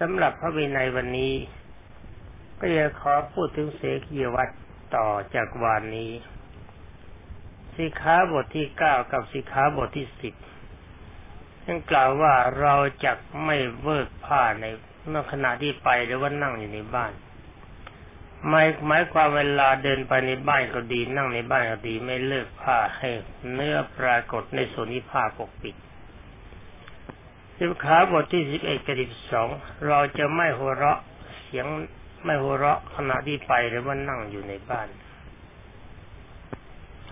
สำหรับพระวินัยวันนี้ ก็จะขอพูดถึงเสกียวัตรต่อจากวานนี้ สิขาบทที่เก้ากับสิขาบทที่สิบยังกล่าวว่าเราจะไม่เวิกผ้าในเมื่อขณะที่ไปหรือว่านั่งอยู่ในบ้านหมายหมายความเวลาเดินไปในบ้านก็ดี นั่งในบ้านก็ดีไม่เลิกผ้าให้เนื้อปรากฏในส่วนที่ผ้าปกปิด สิบขาบทที่สิบเอ็ดกับสิบสองเราจะไม่หัวเราะเสียงไม่หัวเราะขณะที่ไปหรือว่านั่งอยู่ในบ้าน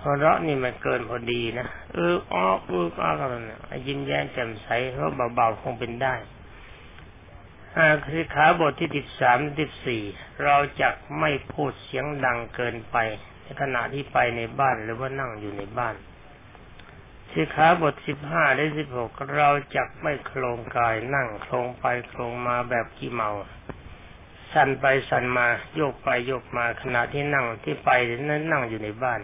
หัวเราะนี่มันเกินพอดีนะเอออ้อเอออ้อกันนะยิ้มแย้มแจ่มใสเพราะเบาๆคงเป็นได้อาคือขาบทที่สิบสามสิบสี่เราจะไม่พูดเสียงดังเกินไปในขณะที่ไปในบ้านหรือว่านั่งอยู่ในบ้าน สิขาบทสิบห้าและสิบหกเราจะไม่โครงกายนั่งโครงไปโครงมาแบบขี้เมา สั่นไปสั่นมาโยกไปโยกมาขณะที่นั่งที่ไปนั้นนั่งอยู่ในบ้าน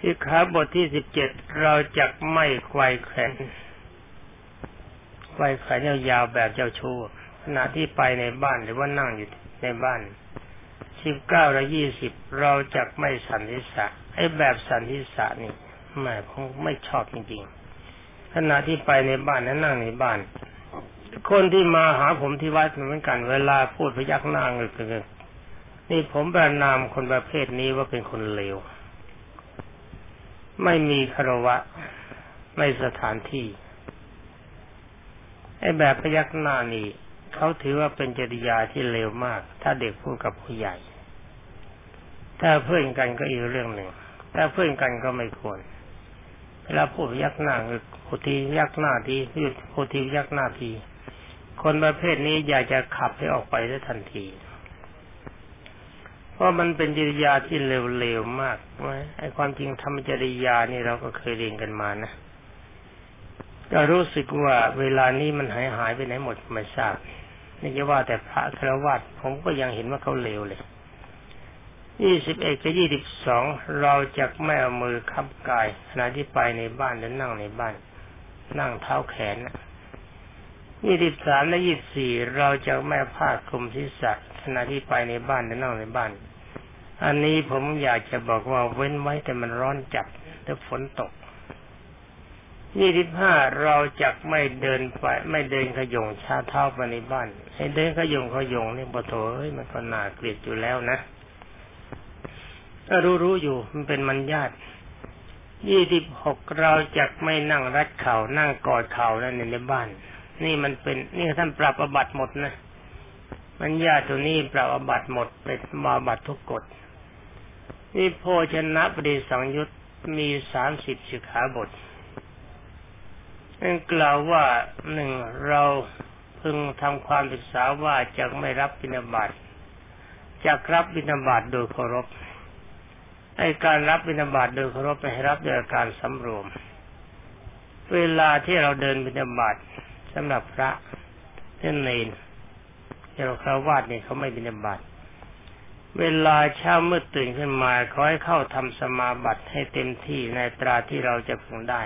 สิขาบทที่สิบเจ็ดเราจะไม่ควายแขนไว้แขนยาวๆแบบเจ้าชู้ขณะที่ไปในบ้านหรือว่านั่งอยู่ในบ้านสิบเก้าและยี่สิบเราจะไม่สันทิษะ ไอ้แบบสันทิษะนี่แม่ผมไม่ชอบจริงๆขณะที่ไปในบ้านนั้นนั่งในบ้าน คนที่มาหาผมที่วัดเหมือนกัน เวลาพูดพยักหน้าเงึกๆนี่ผมประนามคนประเภทนี้ว่าเป็นคนเลว ไม่มีคารวะในสถานที่ไอ้แบบพยักหน้านี่เขาถือว่าเป็นจริยาที่เลวมาก ถ้าเด็กพูดกับผู้ใหญ่ ถ้าเพื่อนกันก็อีกเรื่องหนึ่ง ถ้าเพื่อนกันก็ไม่ควรเวลาพูดยักหน้าคือพูดทียักหน้าทีพูดทียักหน้าที คนประเภทนี้อยากจะขับให้ออกไปได้ทันที เพราะมันเป็นจริยาที่เร็วๆมากไอ้ความจริงธรรมจริยานี่เราก็เคยเรียนกันมานะก็รู้สึกว่าเวลานี้มันหายหายไปไหนหมดไม่ทราบนี่จะว่าแต่พระครวัตผมก็ยังเห็นว่าเขาเลวเลย ยี่สิบเอ็ดกับยี่สิบสองเราจะไม่เอามือคับกายขณะที่ไปในบ้านหรือนั่งในบ้าน นั่งเท้าแขนยี่สิบสามและยี่สิบสี่เราจะไม่ผ้าคลุมศีรษะขณะที่ไปในบ้านหรือนั่งในบ้าน อันนี้ผมอยากจะบอกว่าเว้นไว้แต่มันร้อนจัดถ้าฝนตกยี่สิบห้าเราจะไม่เดินไป ไม่เดินขยงชาเท้าไปในบ้านให้เดินขยงขยงนี่ปะโถยมันก็น่าเกลียดอยู่แล้วนะ ก็รู้รู้อยู่มันเป็นมันญาติยี่สิบหกเราจะไม่นั่งรัดเข่านั่งกอดเข่านั่นในบ้าน นี่มันเป็นนี่ท่านปรับอบัตหมดนะมันญาติตัวนี้ปรับอบัตหมดเป็นมาบัตทุกกฎนี่โพชนะปฏิสังยุตมีสามสิบสิกขาบทนั่นกล่าวว่าหนึ่งเราพึงทำความศึกษาว่าจะไม่รับบิณฑบาตจะรับบิณฑบาตโดยเคารพ ไอการรับบิณฑบาตโดยเคารพไปให้รับโดยการสำรวม เวลาที่เราเดินบิณฑบาตสำหรับพระเช่นเนนที่เราคราวาสเนี่ยเขาไม่บิณฑบาตเวลาเช้าเมื่อตื่นขึ้นมาขอให้เข้าทำสมาบัติให้เต็มที่ในตราที่เราจะพึงได้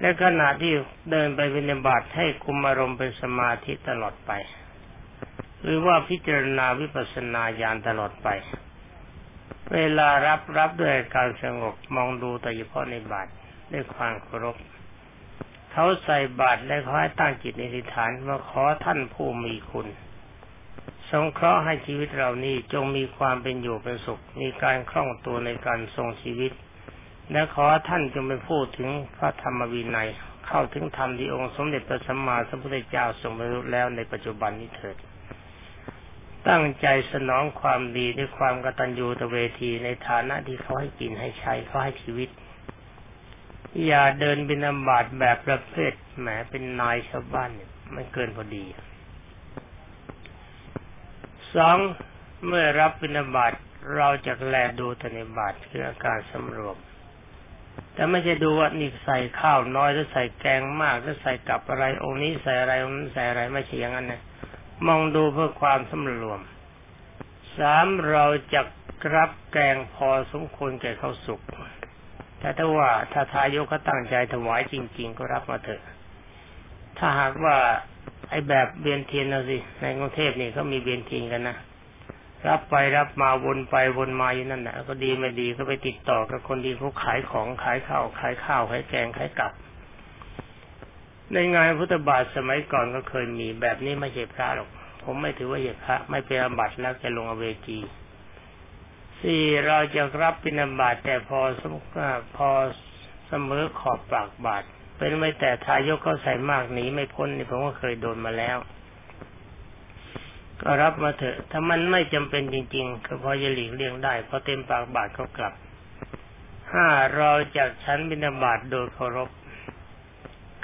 และขณะที่เดินไปวินิบาตให้คุมอารมณ์เป็นสมาธิตลอดไป หรือว่าพิจารณาวิปัสสนาญาณตลอดไป เวลารับรับด้วยการสงบมองดูแต่เฉพาะในบาตด้วยความเคารพเขาใส่บาตรและขอให้ตั้งจิตในทิฐานว่าขอท่านผู้มีคุณสงเคราะห์ให้ชีวิตเรานี้จงมีความเป็นอยู่เป็นสุข มีการคล่องตัวในการทรงชีวิต และขอท่านจงไปพูดถึงพระธรรมวินัย เข้าถึงธรรมที่องค์สมเด็จพระสัมมาสัมพุทธเจ้าทรงบรรลุแล้วในปัจจุบันนี้เถิด ตั้งใจสนองความดีด้วยความกตัญญูตเวทีในฐานะที่เขาให้กินให้ใช้เขาให้ชีวิต อย่าเดินบินาบาตแบบประเภทแหมเป็นนายชาวบ้านเนี่ยมันเกินพอดีสองเมื่อรับบินาบาตเราจะแลดูธนิบาตคืออาการสำรวม แต่ไม่ใช่ดูว่านี่ใส่ข้าวน้อยหรือใส่แกงมากหรือใส่กับอะไรองค์นี้ใส่อะไรองค์นั้นใส่อะไรไม่ใช่อย่างนั้นนะ มองดูเพื่อความสมรวมสามเราจะรับแกงพอสมควรแก่ข้าวสุกแต่ถ้าว่าถ้าทายกเขาตั้งใจถวายจริง ๆ ก็รับมาเถอะ ถ้าหากว่าไอ้แบบเบียนเทียนนะสิในกรุงเทพนี่เขามีเบียนเทียนกันนะรับไปรับมาวนไปวนมาอยู่นั่นแหละก็ดีไม่ดีก็ไปติดต่อกับคนดีเขาขายของขายข้าวขายข้าวขายแกงขายกับ ในงานพุทธบาทสมัยก่อนก็เคยมีแบบนี้ไม่ใช่พระหรอก ผมไม่ถือว่าเหตุพระ ไม่เป็นอบัตแล้วจะลงอเวจีสี่เราจะรับปิณบาตแต่พอสมพอเสมอขอบปากบาท เป็นไม่แต่ทายกเขาใส่มากหนีไม่พ้นนี่ผมก็เคยโดนมาแล้ว ก็รับมาเถอะ ถ้ามันไม่จำเป็นจริงๆก็พอจะหลีกเลี่ยงได้พอเต็มปากบาทก็กลับห้าเราจากชั้นบินาบาตโดยเคารพ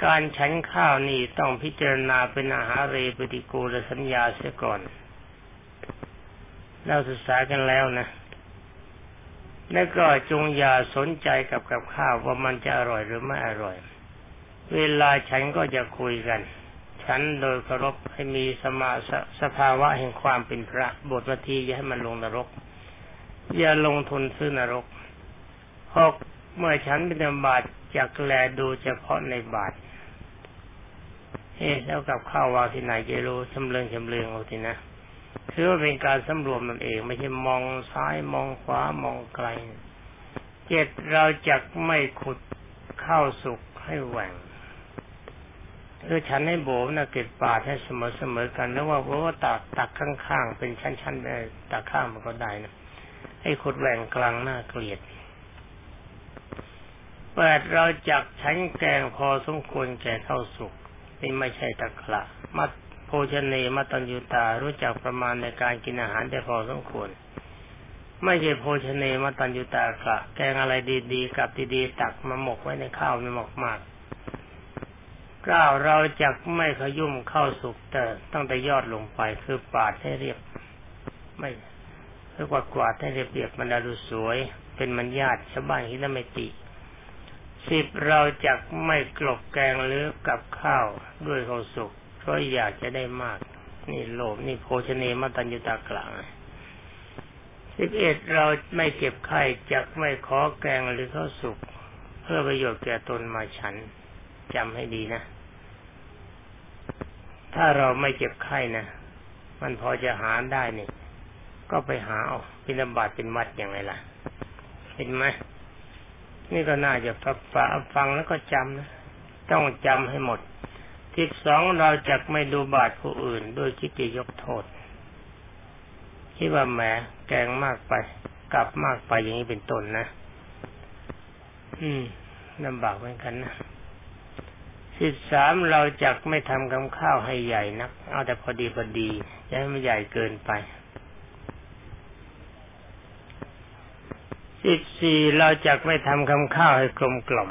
การฉันข้าวนี่ต้องพิจารณาเป็นอาหารเรปฏิกูลสัญญาเสียก่อน เราศึกษากันแล้วนะ แล้วก็จงอย่าสนใจกับกับข้าวว่ามันจะอร่อยหรือไม่อร่อย เวลาฉันก็จะคุยกัน ฉันโดยเคารพให้มีสมาสสภาวะแห่งความเป็นพระบทวัทีอย่าให้มันลงนรก อย่าลงทุนซื้อนรกหกเมื่อฉันเป็นบาตจากแลดูเฉพาะในบาต เฮ้แล้วกับข้าววางที่ไหนเจรู้ชำเลืองชำเลืองเอาทีนะคือว่าเป็นการสำรวมมันเอง ไม่ใช่มองซ้ายมองขวามองไกล เจ็ดเราจะไม่ขุดข้าวสุกให้แหว่งคือฉันให้โบนะเก็บปาดให้เสมอเสมอกันแล้วว่าเพราะว่าตักตักข้างๆเป็นชั้นๆได้ตักข้างมันก็ได้นะให้ขุดแหว่งกลางหน้าเกลียดแปดเราจักชั้นแกงพอสมควรแก่ข้าวสุก นี่ไม่ใช่ตะกละมัดโภชเนมัตัญญูตารู้จักประมาณในการกินอาหารได้พอสมควรไม่ใช่โภชเนมัตัญญูตากะแกงอะไรดีๆกับดีๆตักมาหมกไว้ในข้าวไม่หมกมากเก้าวเราจะไม่ขยุ่มเข้าสุกแต่ตั้งแต่ยอดลงไปคือปาดให้เรียบ ไม่คือกวาดกวาดให้เรียบเรียบมันดูสวย เป็นมันญาติชาวบ้านที่นั่นไม่ติ สิบเราจะไม่กลบแกงหรือกับข้าวด้วยข้าวสุกเพราะอยากจะได้มาก นี่โลภนี่โภชเนมตัญญุตากลางสิบเอ็ดเราไม่เก็บไข่จะไม่ขอแกงหรือข้าวสุกเพื่อประโยชน์แก่ตนมาฉันจำให้ดีนะ ถ้าเราไม่เจ็บไข้นะมันพอจะหาได้นี่ก็ไปหาเอาพินบาตเป็นมัดอย่างไรล่ะ เห็นไหม นี่ก็น่าจะฟังฟังแล้วก็จำนะ ต้องจำให้หมดทิศสองเราจะไม่ดูบาตผู้อื่น ด้วยคิดจะยกโทษคิดว่าแหมแกงมากไป กลับมากไปอย่างนี้เป็นต้นนะ อืมลำบากเหมือนกันนะสิบสามเราจักไม่ทำกับข้าวให้ใหญ่นัก เอาแต่พอดีพอดีจะให้ไม่ใหญ่เกินไป สิบสี่เราจักไม่ทำคำข้าวให้กลมกล่อม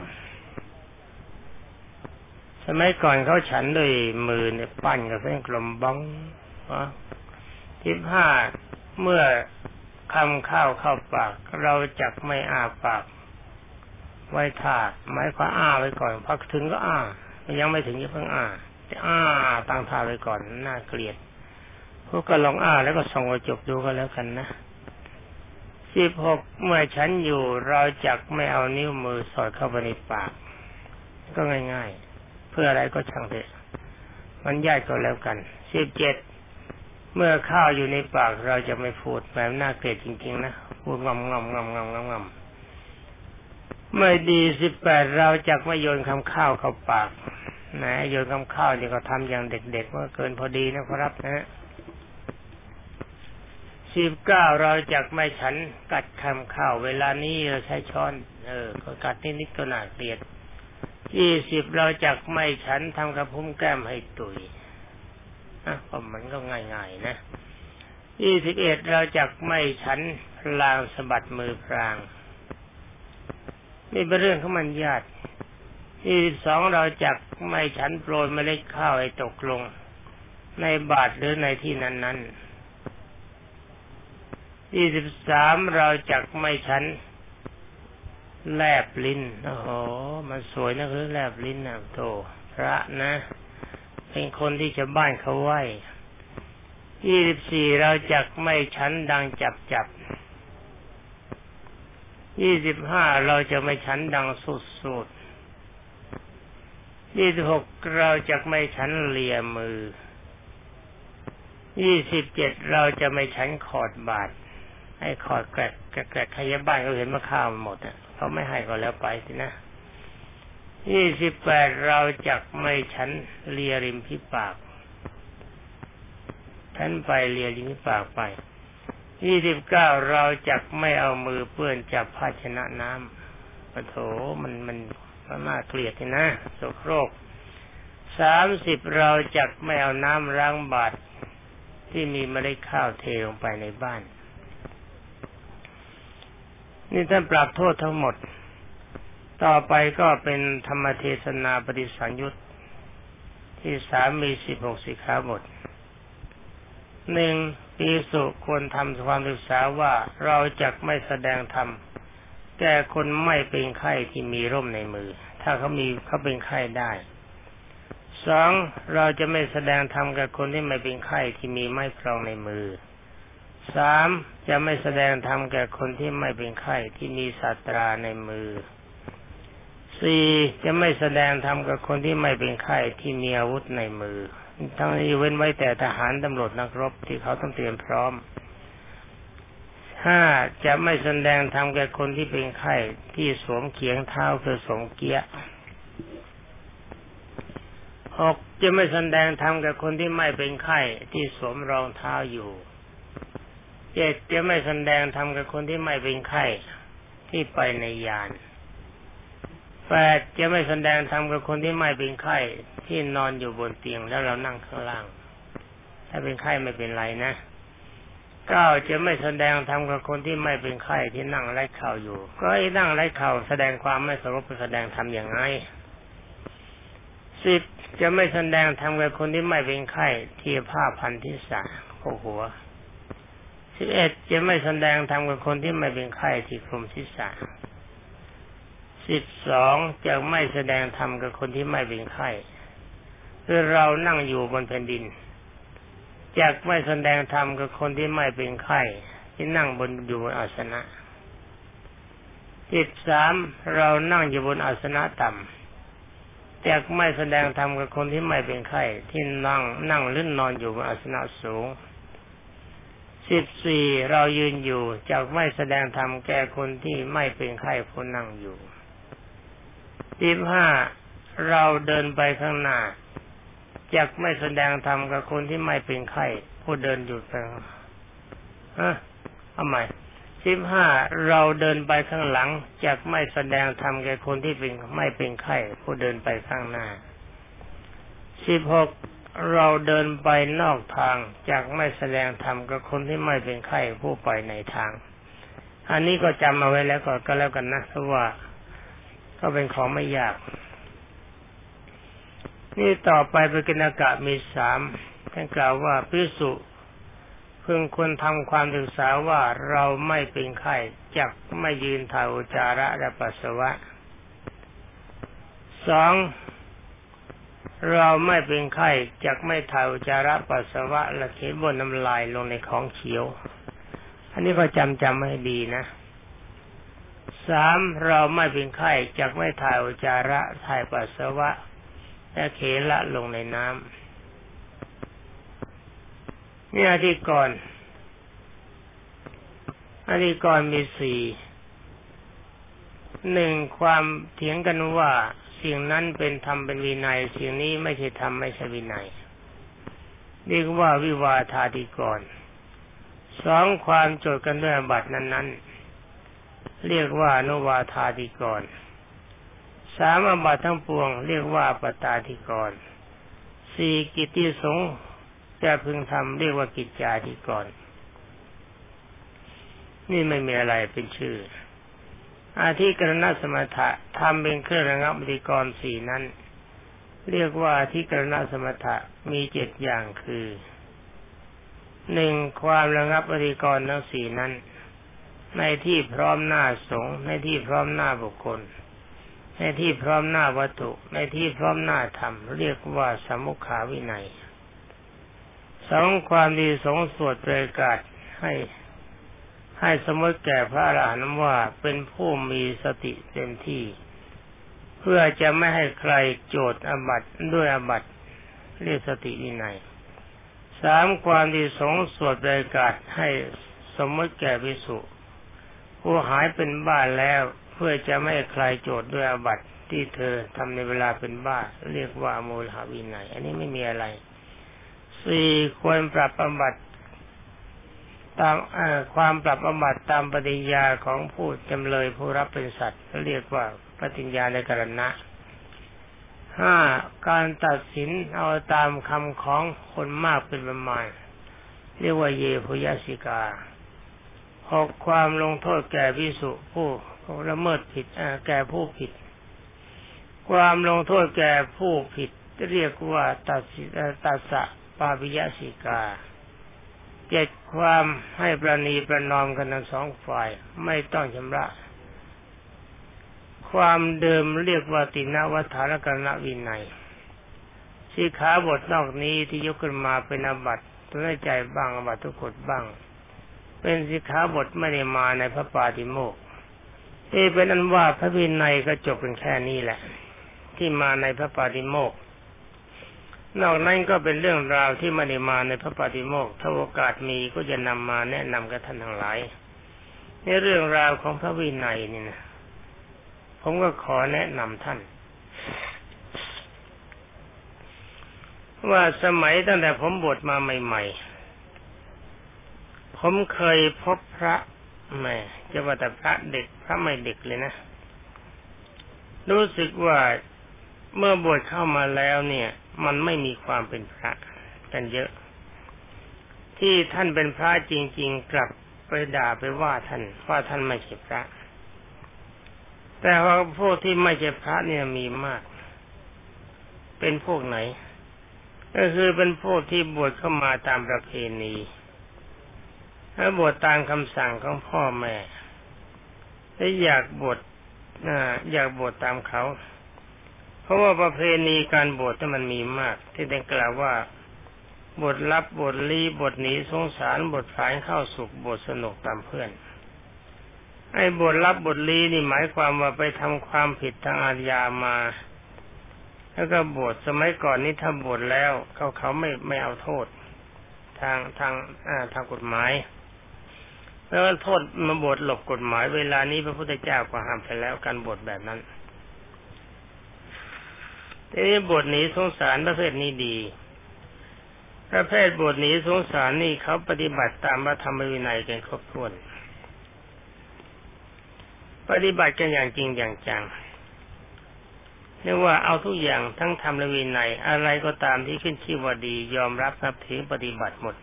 สมัยก่อนเขาฉันด้วยมือเนี่ยปั้นกับเส้นกลมบ้องวะสิบห้าเมื่อคำข้าวเข้าปาก เราจักไม่อ้าปาก ไว้ท่าหมายความอ้าไว้ก่อนพักถึงก็อ้า ยังไม่ถึงยี่เพิ่งอ้าจะอ้าตั้งท่าไว้ก่อนน่าเกลียดพวกก็ลองอ้าแล้วก็ส่องกระจกดูก็แล้วกันนะ สิบหกเมื่อฉันอยู่เราจักไม่เอานิ้วมือสอดเข้าไปในปาก ก็ง่ายๆ เพื่ออะไรก็ช่างเถอะมันยากก็แล้วกันสิบเจ็ดเมื่อข้าวอยู่ในปากเราจะไม่พูดแบบน่าเกลียดจริงๆนะพูดงำงำงำงำงำงำไม่ดีสิบแปดเราจักไม่โยนคำข้าวเข้าปากนะโยนคำข้าวนี่ก็ทำอย่างเด็กๆว่าเกินพอดีนะครับนะ สิบเก้าเราจักไม่ฉันกัดคำข้าวเวลานี้เราใช้ช้อน เออก็กัดนิดนิดก็น่าเกลียดยี่สิบเราจักไม่ฉันทำกระพุ้มแก้มให้ตุยนะก็มันก็ง่ายๆนะยี่สิบเอ็ดเราจักไม่ฉันลางสะบัดมือพรางนี่เป็นเรื่องของมันญาติที่สิบสองเราจักไม่ฉันโปรยเมล็ดข้าวให้ตกลง ในบาทหรือในที่นั้นๆ ที่สิบสามเราจักไม่ฉันแลบลิ้น โอ้โห มันสวยนะคือแลบลิ้นนะโตพระนะ เป็นคนที่ชาวบ้านเขาไหวยี่สิบสี่เราจักไม่ฉันดังจับจับ ยี่สิบห้าเราจะไม่ฉันดังสุดสุดยี่สิบหกเราจะไม่ฉันเลียมือ ยี่สิบเจ็ดเราจะไม่ฉันขอดบาท ให้ขอดแกรกแกรกขยบ้านเขาเห็นมาข้าวหมดอะเขาไม่ให้ก็แล้วไปสินะยี่สิบแปดเราจะไม่ฉันเลียริมพิปาก ฉันไปเลียริมพิปากไปยี่สิบเก้าเราจะไม่เอามือเปื้อนจับภาชนะน้ำปะโถมันมันมันน่าเกลียดนะโสโรกสามสิบเราจักไม่เอาน้ำล้างบาตรที่มีเมล็ดข้าวเทลงไปในบ้าน นี่ท่านปรับโทษทั้งหมด ต่อไปก็เป็นธรรมเทศนาปฏิสังยุตที่สามมีสิบหกสิขาบทหนึ่งปีสุควรทำความศึกษาว่าเราจะไม่แสดงธรรมแก่คนไม่เป็นไข้ที่มีร่มในมือ ถ้าเขามีเขาเป็นไข้ได้สองเราจะไม่แสดงธรรมกับคนที่ไม่เป็นไข้ที่มีไม้ครองในมือ สามจะไม่แสดงธรรมแก่คนที่ไม่เป็นไข้ที่มีสัตราในมือสี่จะไม่แสดงธรรมกับคนที่ไม่เป็นไข้ที่มีอาวุธในมือ ทั้งนี้เว้นไว้แต่ทหารตำรวจนักรบที่เขาต้องเตรียมพร้อมห้าจะไม่แสดงธรรมแก่คนที่เป็นไข้ที่สวมเขียงเท้าคือสงเกียหกจะไม่แสดงธรรมแก่คนที่ไม่เป็นไข้ที่สวมรองเท้าอยู่ เจ็ดจะไม่แสดงธรรมกับคนที่ไม่เป็นไข้ที่ไปในยานแปดจะไม่แสดงธรรมกับคนที่ไม่เป็นไข้ที่นอนอยู่บนเตียงแล้วเรานั่งข้างล่าง ถ้าเป็นไข้ไม่เป็นไรนะเก้าจะไม่แสดงธรรมกับคนที่ไม่เป็นไข้ที่นั่งไร้เข่าอยู่ ก็ไอ้นั่งไร้เข่าแสดงความไม่สงบแสดงธรรมอย่างไรสิบจะไม่แสดงธรรมกับคนที่ไม่เป็นไข้ที่ผ้าพันที่สาโคหัว สิบเอ็ดจะไม่แสดงธรรมกับคนที่ไม่เป็นไข้ที่คลุมศีรษะสิบสองจะไม่แสดงธรรมกับคนที่ไม่เป็นไข้คือเรานั่งอยู่บนแผ่นดินจากไม่แสดงธรรมกับคนที่ไม่เป็นไข้ที่นั่งบนอยู่บนอาสนะจิตสามเรานั่งอยู่บนอาสนะต่ำจากไม่แสดงธรรมกับคนที่ไม่เป็นไข้ที่นั่งนั่งลื่นนอนอยู่บนอาสนะสูง สิบสี่เรายืนอยู่จากไม่แสดงธรรมแก่คนที่ไม่เป็นไข้ผู้นั่งอยู่สิบห้าเราเดินไปข้างหน้าจะไม่แสดงธรรมกับคนที่ไม่เป็นไข้ผู้เดินอยู่ต่างฮะทำไมสิบห้าเราเดินไปข้างหลังจะไม่แสดงธรรมแก่คนที่เป็นไม่เป็นไข้ผู้เดินไปข้างหน้าสิบหก เราเดินไปนอกทางจากไม่แสดงธรรมกับคนที่ไม่เป็นไข้ผู้ไปในทาง อันนี้ก็จำเอาไว้แล้วก็ก็แล้วกันนะเพราะว่าก็เป็นของไม่ยาก นี่ต่อไปเป็นกินากะมีสามท่านกล่าวว่าพิสุเพิ่งควรทำความศึกษาว่าเราไม่เป็นไข้จักไม่ยืนถ่ายอุจาระและปัสสาวะสอง เราไม่เป็นไข้จักไม่ถ่ายอุจจาระปัสสาวะและเขียนบนน้ำลายลงในของเขียว อันนี้ก็จำจำให้ดีนะสามเราไม่เป็นไข้จักไม่ถ่ายอุจจาระถ่ายปัสสาวะและเขละลงในน้ำนี่อาทิก่อนอาทิก่อนมีสี่หนึ่งความเถียงกันว่า สิ่งนั้นเป็นธรรมเป็นวินัย สิ่งนี้ไม่ใช่ธรรมไม่ใช่วินัยเรียกว่าวิวาทาธิกรสองความโจทย์กันด้วยบัตรนั้น ๆ เรียกว่านุวาทาธิกรสามอบัตทั้งปวง เรียกว่าปตาธิกรสี่กิติสงจะพึงทำเรียกว่ากิจจาธิกรนี่ไม่มีอะไรเป็นชื่อ อาทิกรณสมถะทำเป็นเครื่องระงับมิกรสี่นั้น เรียกว่าอาทิกรณสมถะมีเจ็ดอย่างคือหนึ่งความระงับอธิกรทั้งสี่นั้น ในที่พร้อมหน้าสงในที่พร้อมหน้าบุคคล ในที่พร้อมหน้าวัตถุ ในที่พร้อมหน้าธรรม เรียกว่าสมุขาวินัยสองความดีสงสวดประกาศให้ ให้สมมติแก่พระอรหันต์ว่าเป็นผู้มีสติเต็มที่ เพื่อจะไม่ให้ใครโจทย์อบัตด้วยอบัตเรียกสติวินัยสามความที่สงสวดปรกาศให้สมมติแก่พิสุผู้หายเป็นบ้าแล้วเพื่อจะไม่ให้ใครโจทย์ด้วยอบัตที่เธอทำในเวลาเป็นบ้า เรียกว่าโมลหาวินัย อันนี้ไม่มีอะไรสี่ควรปรับอบัต ตามความปรับอบัตตามปฏิญาของผู้จำเลยผู้รับเป็นสัตว์เรียกว่าปฏิญญาในกรณะห้าการตัดสินเอาตามคำของคนมากเป็นประมาณเรียกว่าเยพุยสิกาหกความลงโทษแก่พิสุผู้ละเมิดผิดแก่ผู้ผิด ความลงโทษแก่ผู้ผิด เรียกว่าตัดสิตัสสะปาปิยสิกา เจ็ดความให้ประนีประนอมกันทั้งสองฝ่าย ไม่ต้องชำระ ความเดิมเรียกว่าตินาวัฏานกรณวินัยสีขาบทนอกนี้ที่ยกขึ้นมาเป็นอบัตตัวใจบ้างอบัตทุกข์บ้าง เป็นสิขาบทไม่ได้มาในพระปาติโมกข์ที่เป็นอันว่าพระวินัยก็จบเป็นแค่นี้แหละ ที่มาในพระปาติโมกข์ นอกนั้นก็เป็นเรื่องราวที่ไม่ได้มาในพระปฏิโมกข์ถ้าโอกาสมีก็จะนำมาแนะนำกับท่านทั้งหลาย ในเรื่องราวของพระวินัยนี่นะผมก็ขอแนะนำท่าน ว่าสมัยตั้งแต่ผมบวชมาใหม่ ๆ ผมเคยพบพระแม่จะว่าแต่พระเด็กพระไม่เด็กเลยนะ รู้สึกว่า เมื่อบวชเข้ามาแล้วเนี่ย มันไม่มีความเป็นพระกันเยอะ ที่ท่านเป็นพระจริง ๆ กลับไปด่าไปว่าท่านว่าท่านไม่ใช่พระ แต่ว่าพวกที่ไม่ใช่พระเนี่ยมีมาก เป็นพวกไหน ก็คือเป็นพวกที่บวชเข้ามาตามประเพณีถ้าบวชตามคำสั่งของพ่อแม่และอยากบวชอยากบวชตามเขา เพราะว่าประเพณีการบวชที่มันมีมาก ที่ได้กล่าวว่าบทรับบทลีบทหนีสงสารบทฝายเข้าสุขบทสนุกตามเพื่อนไอ้บทรับบทลีนี่หมายความว่าไปทำความผิดทางอาญามา แล้วก็บวชสมัยก่อนนี้ถ้าบวชแล้ว เขาเขาไม่ไม่เอาโทษ ทางทางอ่าทางกฎหมายแล้วโทษมาบวชหลบกฎหมายเวลานี้พระพุทธเจ้าก็ห้ามไปแล้วการบวชแบบนั้น ทีนี้บทหนีสงสารประเภทนี้ดี ประเภทบทหนีสงสารนี่เขาปฏิบัติตามพระธรรมวินัยกันครบถ้วน ปฏิบัติกันอย่างจริงอย่างจังเรียกว่าเอาทุกอย่างทั้งธรรมและวินัยอะไรก็ตามที่ขึ้นชื่อว่าดี ยอมรับนับถือปฏิบัติหมด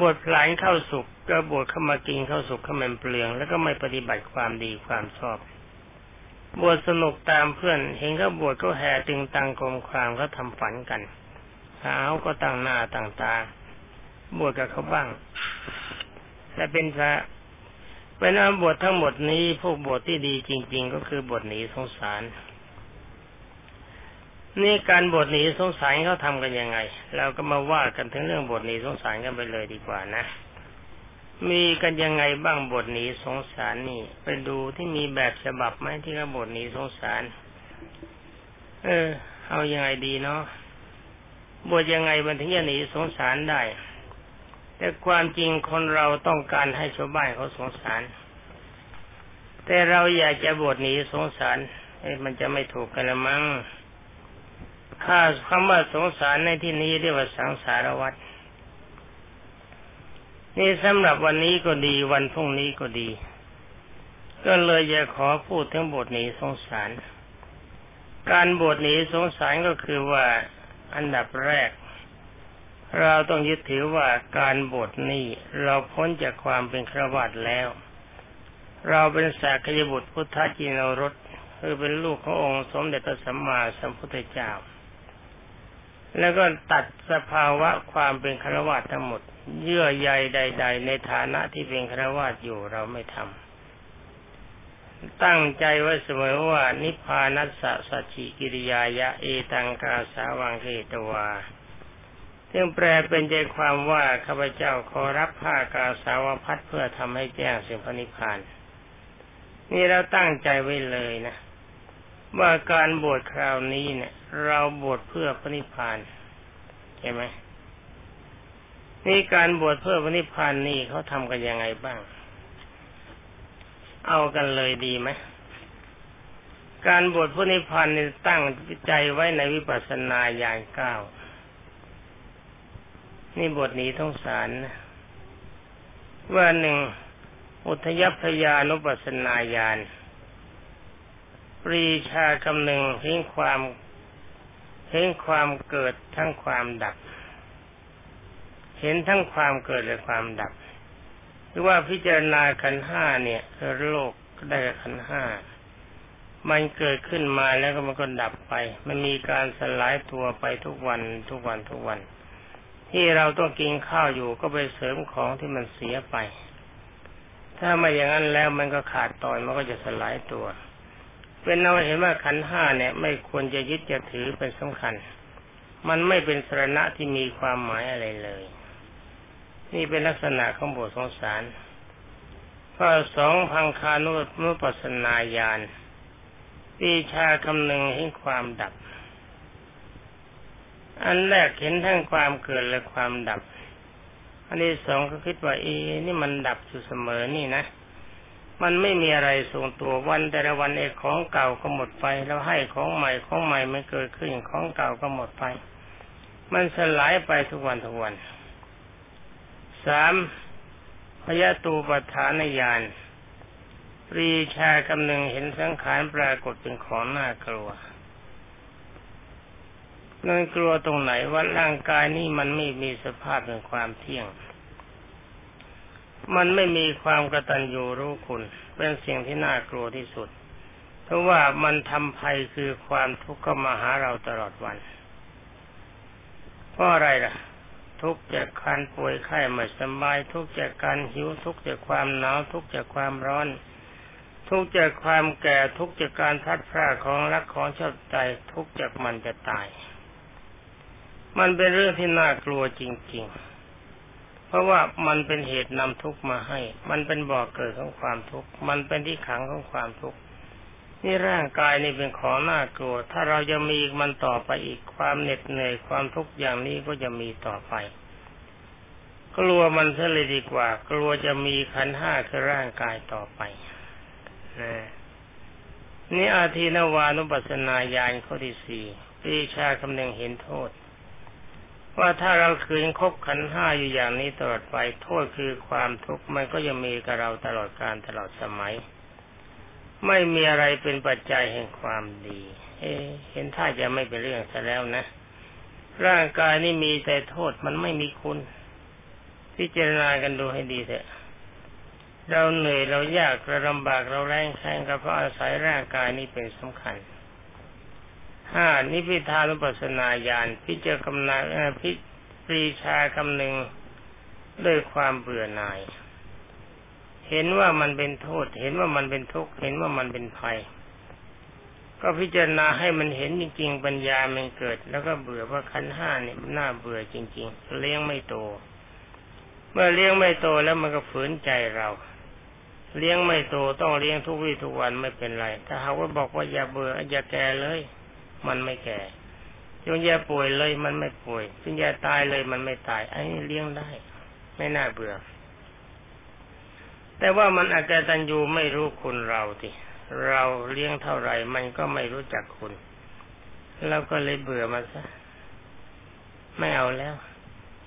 บทพลายเข้าสุขก็บทเข้ามากินเข้าสุขเข้ามันเปลือง แล้วก็ไม่ปฏิบัติความดีความชอบ บวชสนุกตามเพื่อน เห็นเขาบวชก็แห่ตึงตังกลมความเขาทำฝันกันเท้าก็ตั้งหน้าตั้งตา บวชกับเขาบ้างแต่เป็นพระเป็นอาบวชทั้งหมดนี้พวกบวชที่ดีจริง ๆ ก็คือบวชหนีสงสาร นี่การบวชหนีสงสารเขาทำกันยังไง เราก็มาว่ากันถึงเรื่องบวชหนีสงสารกันไปเลยดีกว่านะ มีกันยังไงบ้างบทหนีสงสารนี่ ไปดูที่มีแบบฉบับไหมที่เขาบทหนีสงสาร เออ เอาอยัางไงดีเนาะบทยังไงมันถึงจะหนีสงสารได้ แต่ความจริงคนเราต้องการให้ชาวบ้านเขาสงสาร แต่เราอยากจะบทหนีสงสารเอ้มันจะไม่ถูกกันละมั้งค่าคำว่าสงสารในที่นี้เรียกว่าสังสารวัฏ นี่สำหรับวันนี้ก็ดีวันพรุ่งนี้ก็ดี ก็เลยจะขอพูดถึงบทนี้สงสาร การบทนี้สงสารก็คือว่าอันดับแรก เราต้องยึดถือว่าการบทนี้เราพ้นจากความเป็นครวัตแล้ว เราเป็นสากยบุตรพุทธจินรสคือเป็นลูกขององค์สมเด็จพระสัมมาสัมพุทธเจ้า แล้วก็ตัดสภาวะความเป็นครวัตทั้งหมด เยื่อใยใด ๆ ในฐานะที่เป็นครวาสอยู่เราไม่ทำตั้งใจไว้เสมอว่า นิพพานัสสะสัจจิกิริยายะเอตังกาสาวังเกตวาซึ่งแปลเป็นใจความว่าข้าพเจ้าขอรับผ้ากาสาวพัดเพื่อทำให้แจ้งสิ่งพระนิพพาน นี่เราตั้งใจไว้เลยนะ ว่าการบวชคราวนี้เนี่ย เราบวชเพื่อพระนิพพานใช่ไหมนี่การบวชเพื่อพระนิพพานนี่เขาทำกันยังไงบ้าง เอากันเลยดีไหมการบวชพระนิพพานนี่ตั้งใจไว้ในวิปัสสนาญาณเก้านี่บทนี้ต้องสารนะว่าหนึ่งอุทยพยานุปัสสนาญาณ ปรีชาคำหนึ่งเห็นความเห็นความเกิดทั้งความดับ เห็นทั้งความเกิดและความดับ หรือว่าพิจารณาขันห้าเนี่ยโลกได้ขันห้ามันเกิดขึ้นมาแล้วก็มันก็ดับไป มันมีการสลายตัวไปทุกวันทุกวันทุกวัน ที่เราต้องกินข้าวอยู่ก็ไปเสริมของที่มันเสียไป ถ้าไม่อย่างนั้นแล้วมันก็ขาดตอนมันก็จะสลายตัว เป็นเราเห็นว่าขันห้าเนี่ย ไม่ควรจะยึดจะถือเป็นสำคัญ มันไม่เป็นสรณะที่มีความหมายอะไรเลย นี่เป็นลักษณะของบทสงสารข้อสองพังคานุนุปัสนาญาณปีชาคำหนึ่งเห็นความดับ อันแรกเห็นทั้งความเกิดและความดับ อันที่สองก็คิดว่าเอนี่มันดับอยู่เสมอนี่นะ มันไม่มีอะไรทรงตัววันแต่ละวันเอกของเก่าก็หมดไป แล้วให้ของใหม่ของใหม่ไม่เกิดขึ้นของเก่าก็หมดไป มันสลายไปทุกวันทุกวันสามพยาตูปฐานญาณปรีชากำหนึ่งเห็นสังขารปรากฏเป็นของน่ากลัวนั่นกลัวตรงไหนว่าร่างกายนี้มันไม่มีสภาพเป็นความเที่ยง มันไม่มีความกระตัญญูรู้คุณ เป็นสิ่งที่น่ากลัวที่สุด เพราะว่ามันทำภัยคือความทุกข์ก็มาหาเราตลอดวัน เพราะอะไรล่ะ ทุกข์จากการป่วยไข้ไม่สบาย ทุกข์จากการหิวทุกข์จากความหนาวทุกข์จากความร้อน ทุกจากความแก่ทุกจากการทัดพราของรักของชอบใจ ทุกจากมันจะตาย มันเป็นเรื่องที่น่ากลัวจริง ๆ เพราะว่ามันเป็นเหตุนำทุกข์มาให้ มันเป็นบ่อกเกิดของความทุกข์ มันเป็นที่ขังของความทุกข์ นี่ร่างกายนี่เป็นของน่ากลัว ถ้าเราจะมีมันต่อไปอีก ความเหน็ดเหนื่อยความทุกข์อย่างนี้ก็จะมีต่อไป กลัวมันซะเลยดีกว่า กลัวจะมีขันห้าคือร่างกายต่อไปนี่อาทีนวานุปัสนาญาณข้อที่สี่ปีชาคำนึงเห็นโทษ ว่าถ้าเราคืนคบขันห้าอยู่อย่างนี้ตลอดไปโทษคือความทุกข์มันก็ยังมีกับเราตลอดการตลอดสมัย ไม่มีอะไรเป็นปัจจัยแห่งความดี เอเห็นท่าจะไม่เป็นเรื่องซะแล้วนะ ร่างกายนี่มีแต่โทษมันไม่มีคุณ พิจารณากันดูให้ดีเถอะเราเหนื่อยเรายากเราลำบากเราแรงแข็งก็เพราะอาศัยร่างกายนี้เป็นสำคัญ ห้านิพิทานุปัสนาญาณพิจารณาพิปรีชาคำหนึ่งด้วยความเบื่อหน่าย เห็นว่ามันเป็นโทษ เห็นว่ามันเป็นทุกข์ เห็นว่ามันเป็นภัย ก็พิจารณาให้มันเห็นจริงๆ ปัญญามันเกิด แล้วก็เบื่อว่าขันห้าเนี่ยมันน่าเบื่อจริง ๆ เลี้ยงไม่โต เมื่อเลี้ยงไม่โตแล้วมันก็ฝืนใจเรา เลี้ยงไม่โตต้องเลี้ยงทุกวี่ทุกวันไม่เป็นไร ถ้าหากว่าบอกว่าอย่าเบื่ออย่าแก่เลย มันไม่แก่จงอย่ป่วยเลยมันไม่ป่วยจงอย่ตายเลยมันไม่ตายอันนี้เลี้ยงได้ ไม่น่าเบื่อ แต่ว่ามันอาจจะตันยูไม่รู้คุณเราทีเราเลี้ยงเท่าไหร่มันก็ไม่รู้จักคุณเราก็เลยเบื่อมาซะไม่เอาแล้ว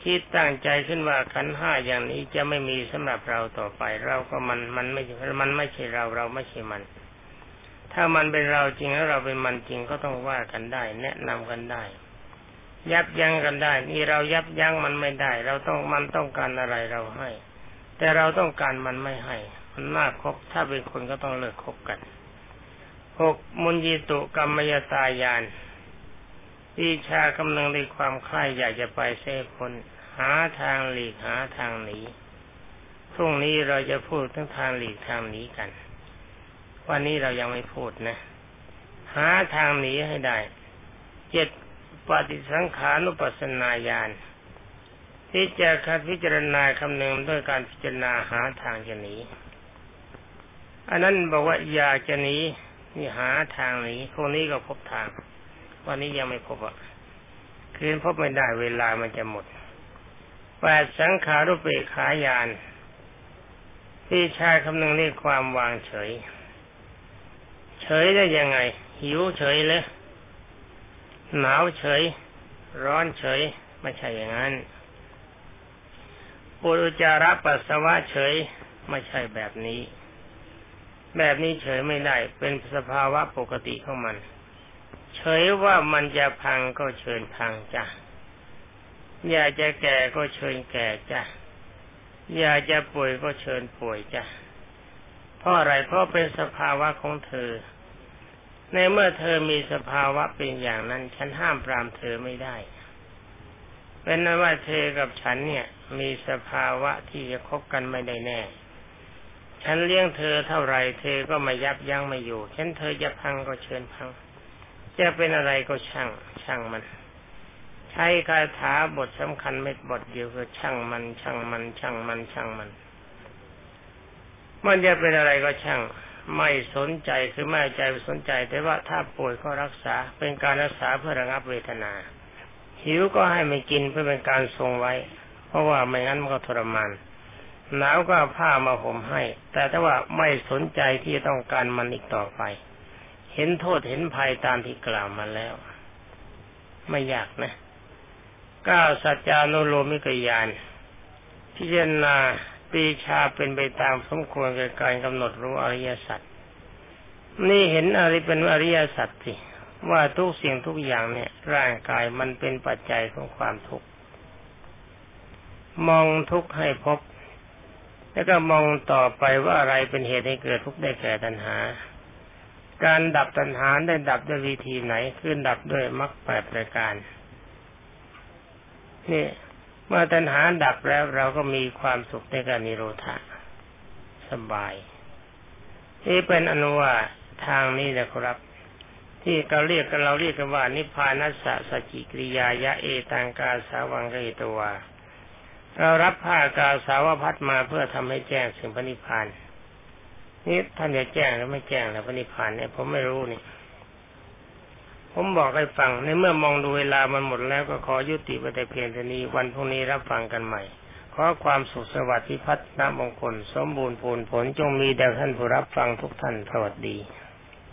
คิดตั้งใจขึ้นว่าขันห้าอย่างนี้จะไม่มีสำหรับเราต่อไป เราก็มันมันไม่มันไม่ใช่เราเราไม่ใช่มัน ถ้ามันเป็นเราจริงแล้วเราเป็นมันจริงก็ต้องว่ากันได้ แนะนำกันได้ ยับยั้งกันได้ นี่เรายับยั้งมันไม่ได้ เราต้องมันต้องการอะไรเราให้ แต่เราต้องการมันไม่ให้ มันน่าคบถ้าเป็นคนก็ต้องเลิกคบกันหกมุนยิตุกรรมยตายานวิชากำลังในความคล้ายอยากจะไปเซพ้นหาทางหลีกหาทางหนีพรุ่งนี้เราจะพูดทั้งทางหลีกทางหนีกัน วันนี้เรายังไม่พูดนะ หาทางหนีให้ได้ เจ็ดปฏิสังขานุปัสนาญาณที่จะคัดพิจารณาคำนึงด้วยการพิจารณาหาทางจะหนีอันนั้นบอกว่าอยากจะหนีนี่หาทางหนีพวกนี้ก็พบทาง วันนี้ยังไม่พบอะคืนพบไม่ได้เวลามันจะหมดแปดสังขารุปเปขายานพี่ชายคำนึงเรียกความวางเฉย เฉยได้ยังไง หิวเฉยเลยหนาวเฉย ร้อนเฉย ไม่ใช่อย่างนั้นปุจจาระปัสสาวะเฉย ไม่ใช่แบบนี้ แบบนี้เฉยไม่ได้ เป็นสภาวะปกติของมัน เฉยว่ามันจะพังก็เชิญพังจ้ะอยากจะแก่ก็เชิญแก่จ้ะอยากจะป่วยก็เชิญป่วยจ้ะ ราะอะไรเพราะเป็นสภาวะของเธอ ในเมื่อเธอมีสภาวะเป็นอย่างนั้น ฉันห้ามปรามเธอไม่ได้ เป็นนั้นว่าเธอกับฉันเนี่ย มีสภาวะที่จะคบกันไม่ได้แน่ ฉันเลี้ยงเธอเท่าไรเธอก็ไม่ยับยั้งไม่อยู่ฉันเธอจะพังก็เชิญพัง จะเป็นอะไรก็ช่าง ช่างมัน ใช้คาถาบทสำคัญไม่บทเดียวคือช่างมัน ช่างมัน ช่างมันช่างมันมัน มันจะเป็นอะไรก็ช่าง ไม่สนใจคือไม่ใจสนใจ แต่ว่าถ้าป่วยก็รักษาเป็นการรักษาเพื่อระงับเวทนา หิวก็ให้ไม่กินเพื่อเป็นการทรงไว้ เพราะว่าไม่งั้นมันก็ทรมานหนาวก็ผ้ามาห่มให้ แต่ถ้าว่าไม่สนใจที่ต้องการมันอีกต่อไป เห็นโทษเห็นภัยตามที่กล่าวมาแล้ว ไม่ยากนะก้าสัจจานุโลมิกยานพิจารณา ปีชาเป็นไปตามสมควรกับการกำหนดรู้อริยสัจนี่เห็นอะไรเป็นอริยสัจสิว่าทุกสิ่งทุกอย่างเนี่ย ร่างกายมันเป็นปัจจัยของความทุกข์มองทุกข์ให้พบ แล้วก็มองต่อไปว่าอะไรเป็นเหตุให้เกิดทุกข์ได้แก่ตัณหา การดับตัณหาได้ดับด้วยวิธีไหน คือดับด้วยมรรคแปดประการนี่ เมื่อตัณหาดับแล้วเราก็มีความสุขในการนิโรธาสบาย นี่เป็นอนุว่าทางนี้นะครับ ที่เราเรียกกันเราเรียกกันว่า นิพพานัสสะสจิกริยายะเอตังกาสาวังกเอตัวเรารับผ้ากาสาวพัดมาเพื่อทำให้แจ้งสิ่งพระนิพพานนี่ท่านจะแจ้งหรือไม่แจ้งแล้วพระนิพพานเนี่ยผมไม่รู้นี่ ผมบอกให้ฟังในเมื่อมองดูเวลามันหมดแล้วก็ขอยุติไปแต่เพียงเท่านี้วันพรุ่งนี้รับฟังกันใหม่ ขอความสุขสวัสดิ์พิพัฒนมงคล สมบูรณ์ผลผลจงมีแด่ท่านผู้รับฟังทุกท่านสวัสดี